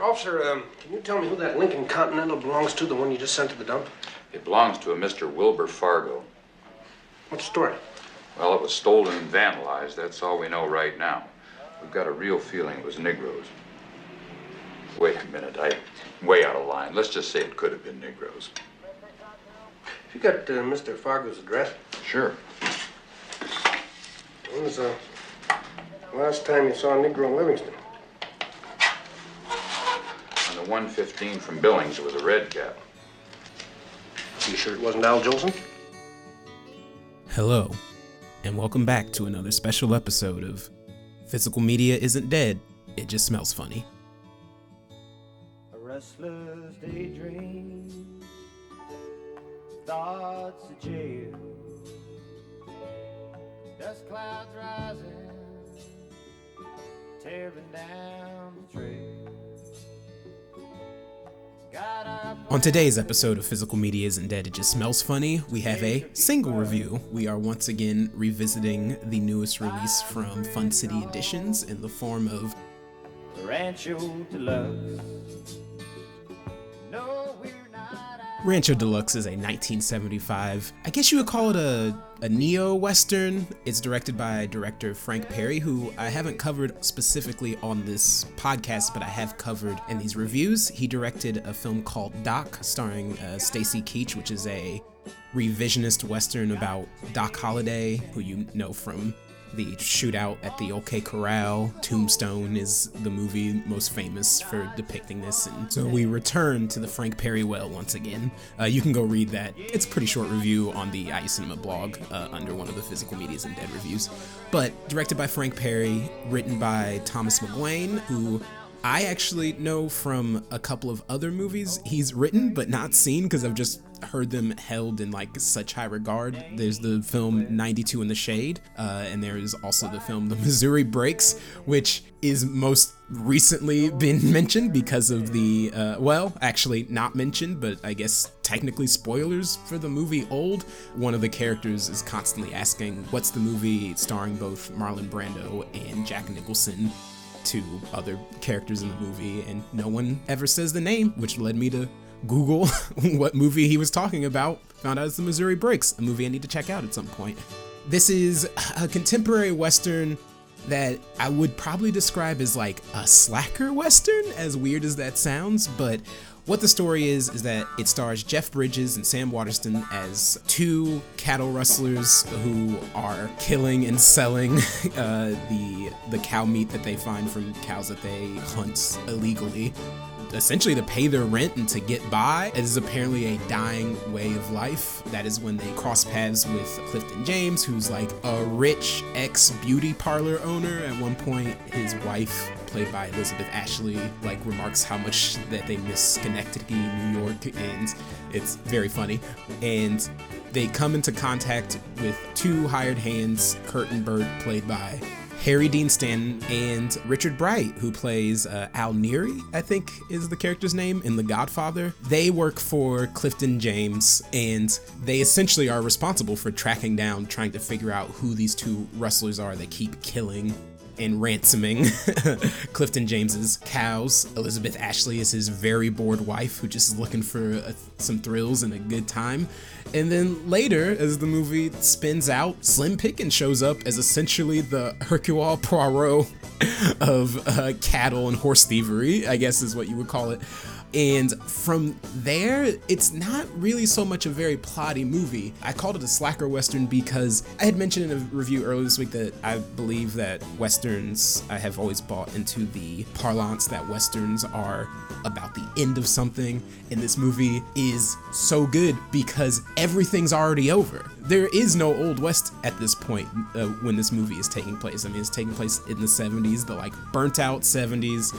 Officer, um, can you tell me who that Lincoln Continental belongs to, the one you just sent to the dump? It belongs to a Mr. Wilbur Fargo. What's the story? Well, it was stolen and vandalized. That's all we know right now. We've got a real feeling it was Negroes. Wait a minute, I'm way out of line. Let's just say it could have been Negroes. Have You got uh, Mr. Fargo's address? Sure. When was the last time you saw a Negro in Livingston? On the 115 from Billings, it was a red cap. You sure it wasn't Al Jolson? Hello, and welcome back to another special episode of Physical Media Isn't Dead, It Just Smells Funny. A restless daydream, thoughts of jail, dust clouds rising, tearing down the trail. On today's episode of Physical Media Isn't Dead, It Just Smells Funny, we have a single review. We are once again revisiting the newest release from Fun City Editions in the form of Rancho Deluxe. Rancho Deluxe is a 1975, I guess you would call it a, a neo western. It's directed by director Frank Perry, who I haven't covered specifically on this podcast, but I have covered in these reviews. He directed a film called Doc, starring uh, Stacy Keach, which is a revisionist western about Doc Holliday, who you know from the shootout at the OK Corral. Tombstone is the movie most famous for depicting this, and so we return to the Frank Perry well once again. Uh, you can go read that. It's a pretty short review on the IU Cinema blog uh, under one of the Physical Media Isn't Dead reviews. But directed by Frank Perry, written by Thomas McGuane, who I actually know from a couple of other movies he's written but not seen because I've just heard them held in like such high regard. There's the film 92 in the Shade, uh, and there is also the film The Missouri Breaks, which is most recently been mentioned because of the, uh, well, actually not mentioned, but I guess technically spoilers for the movie Old. One of the characters is constantly asking, What's the movie starring both Marlon Brando and Jack Nicholson? To other characters in the movie, and no one ever says the name, which led me to Google what movie he was talking about. Found out it's the Missouri Breaks, a movie I need to check out at some point. This is a contemporary Western that I would probably describe as like a slacker Western, as weird as that sounds, but what the story is is that it stars Jeff Bridges and Sam Waterston as two cattle rustlers who are killing and selling uh, the the cow meat that they find from cows that they hunt illegally. Essentially, to pay their rent and to get by. It is apparently a dying way of life. That is when they cross paths with Clifton James, who's like a rich ex beauty parlor owner. At one point, his wife played by Elizabeth Ashley, like remarks how much that they miss Schenectady, New York, and it's very funny. And they come into contact with two hired hands, Kurt and Bert, played by Harry Dean Stanton and Richard Bright, who plays uh, Al Neri, I think is the character's name in The Godfather. They work for Clifton James, and they essentially are responsible for tracking down, trying to figure out who these two rustlers are that keep killing and ransoming Clifton James's cows. Elizabeth Ashley is his very bored wife who just is looking for a, some thrills and a good time. And then later, as the movie spins out, Slim Pickens shows up as essentially the Hercule Poirot of uh, cattle and horse thievery, I guess is what you would call it. And from there, it's not really so much a very plotty movie. I called it a slacker western because I had mentioned in a review earlier this week that I believe that westerns, I have always bought into the parlance that westerns are about the end of something. And this movie is so good because everything's already over. There is no Old West at this point uh, when this movie is taking place. I mean, it's taking place in the 70s, the like burnt out 70s.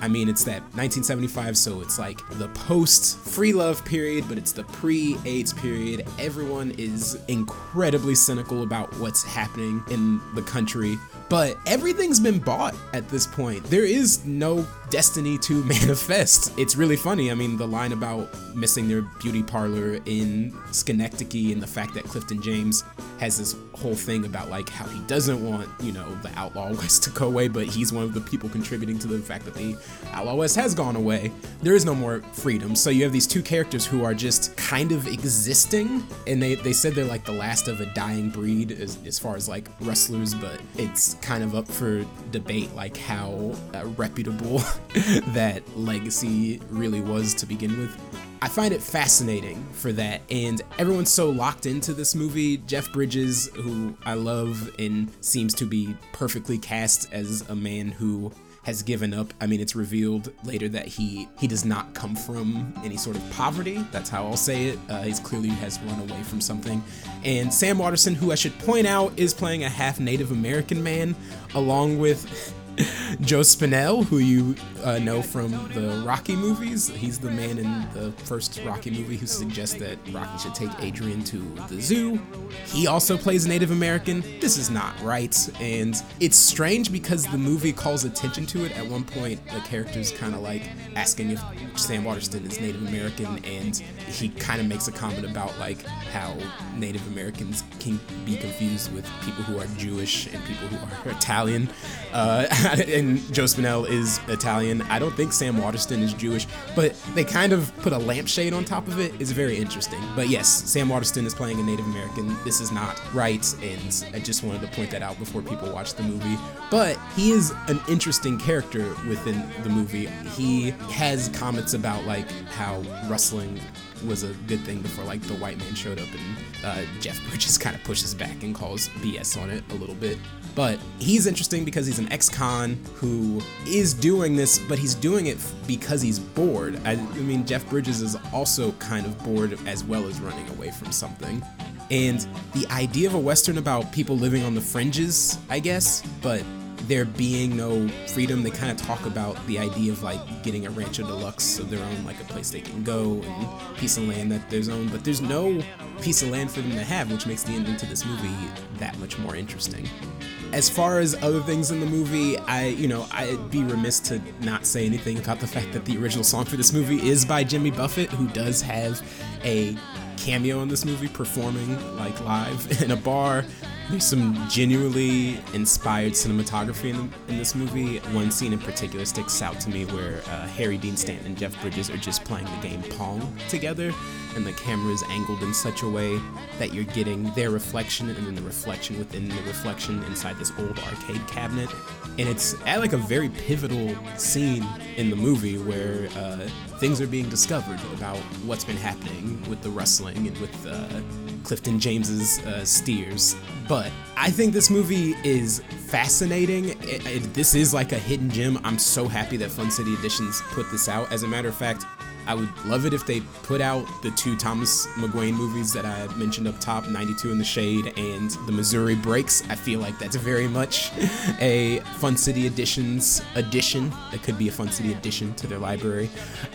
I mean, it's that 1975, so it's like the post free love period, but it's the pre AIDS period. Everyone is incredibly cynical about what's happening in the country. but everything's been bought at this point. There is no destiny to manifest. It's really funny. I mean, the line about missing their beauty parlor in Schenectady and the fact that Clifton James has this whole thing about like how he doesn't want, you know, the Outlaw West to go away, but he's one of the people contributing to the fact that the Outlaw West has gone away. There is no more freedom. So you have these two characters who are just kind of existing, and they, they said they're like the last of a dying breed as, as far as like wrestlers, but it's kind of up for debate like how uh, reputable that legacy really was to begin with. I find it fascinating for that, and everyone's so locked into this movie. Jeff Bridges, who I love and seems to be perfectly cast as a man who has given up. I mean, it's revealed later that he he does not come from any sort of poverty. That's how I'll say it. Uh, he's clearly has run away from something. And Sam Waterston, who I should point out is playing a half Native American man, along with Joe Spinell, who you uh, know from the Rocky movies. He's the man in the first Rocky movie who suggests that Rocky should take Adrian to the zoo. He also plays Native American. This is not right. And it's strange because the movie calls attention to it. At one point, the character's kind of like asking if Sam Waterston is Native American, and he kind of makes a comment about like how Native Americans can be confused with people who are Jewish and people who are Italian. Uh, and Joe Spinell is Italian. I don't think Sam Waterston is Jewish, but they kind of put a lampshade on top of it. It's very interesting. But yes, Sam Waterston is playing a Native American. This is not right, and I just wanted to point that out before people watch the movie. But he is an interesting character within the movie. He has comments about like how rustling was a good thing before like the white man showed up and uh, Jeff Bridges kind of pushes back and calls BS on it a little bit. But he's interesting because he's an ex-con who is doing this, but he's doing it because he's bored. I, I mean, Jeff Bridges is also kind of bored as well as running away from something. And the idea of a Western about people living on the fringes, I guess, but there being no freedom, they kind of talk about the idea of like getting a rancho deluxe of their own, like a place they can go and piece of land that there's own. But there's no piece of land for them to have, which makes the ending to this movie that much more interesting. As far as other things in the movie, I, you know, I'd be remiss to not say anything about the fact that the original song for this movie is by Jimmy Buffett, who does have a cameo in this movie performing like live in a bar. There's some genuinely inspired cinematography in, in this movie. One scene in particular sticks out to me where uh, Harry Dean Stanton and Jeff Bridges are just playing the game Pong together, and the camera is angled in such a way that you're getting their reflection and then the reflection within the reflection inside this old arcade cabinet. And it's at like a very pivotal scene in the movie where uh, things are being discovered about what's been happening with the rustling and with uh, Clifton James's uh, steers. But I think this movie is fascinating. It, it, this is like a hidden gem. I'm so happy that Fun City Editions put this out. As a matter of fact, I would love it if they put out the two Thomas McGuane movies that I mentioned up top 92 in the Shade and The Missouri Breaks. I feel like that's very much a Fun City Editions addition. That could be a Fun City addition to their library.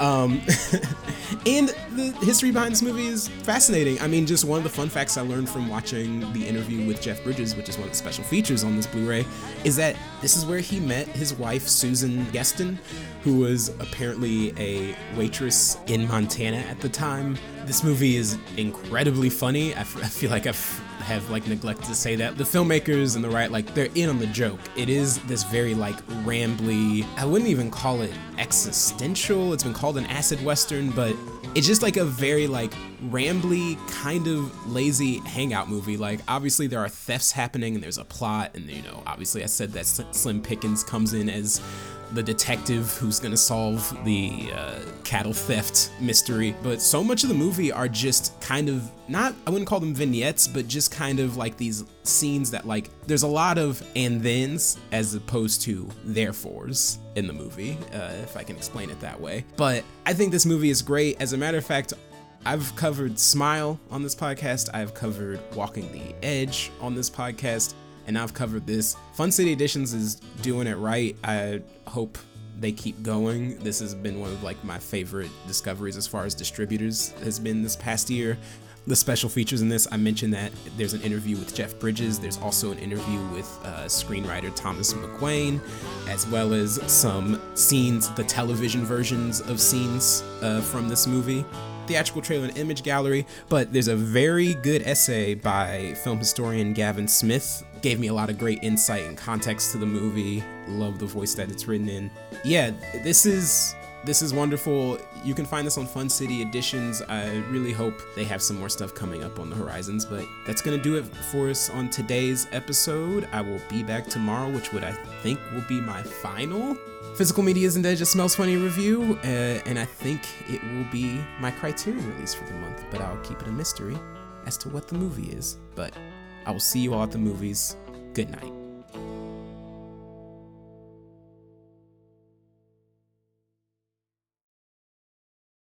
Um, and the history behind this movie is fascinating. I mean, just one of the fun facts I learned from watching the interview with Jeff Bridges, which is one of the special features on this Blu ray, is that this is where he met his wife, Susan Geston, who was apparently a waitress in Montana at the time. This movie is incredibly funny. I, f- I feel like I have like neglected to say that the filmmakers and the right like they're in on the joke. It is this very like rambly. I wouldn't even call it existential. It's been called an acid western, but it's just like a very like rambly kind of lazy hangout movie like obviously there are thefts happening and there's a plot and you know obviously i said that slim pickens comes in as the detective who's gonna solve the uh, cattle theft mystery. But so much of the movie are just kind of not, I wouldn't call them vignettes, but just kind of like these scenes that, like, there's a lot of and thens as opposed to therefores in the movie, uh, if I can explain it that way. But I think this movie is great. As a matter of fact, I've covered Smile on this podcast, I've covered Walking the Edge on this podcast and I've covered this. Fun City Editions is doing it right. I hope they keep going. This has been one of like my favorite discoveries as far as distributors has been this past year. the special features in this, I mentioned that there's an interview with Jeff Bridges. There's also an interview with uh, screenwriter Thomas McGuane, as well as some scenes, the television versions of scenes uh, from this movie. Theatrical trailer and image gallery, but there's a very good essay by film historian Gavin Smith. Gave me a lot of great insight and context to the movie. Love the voice that it's written in. Yeah, this is this is wonderful. You can find this on Fun City Editions. I really hope they have some more stuff coming up on the horizons, but that's going to do it for us on today's episode. I will be back tomorrow, which would I think will be my final Physical Media Isn't Just Smells Funny review, uh, and I think it will be my Criterion release for the month, but I'll keep it a mystery as to what the movie is. But I will see you all at the movies. Good night.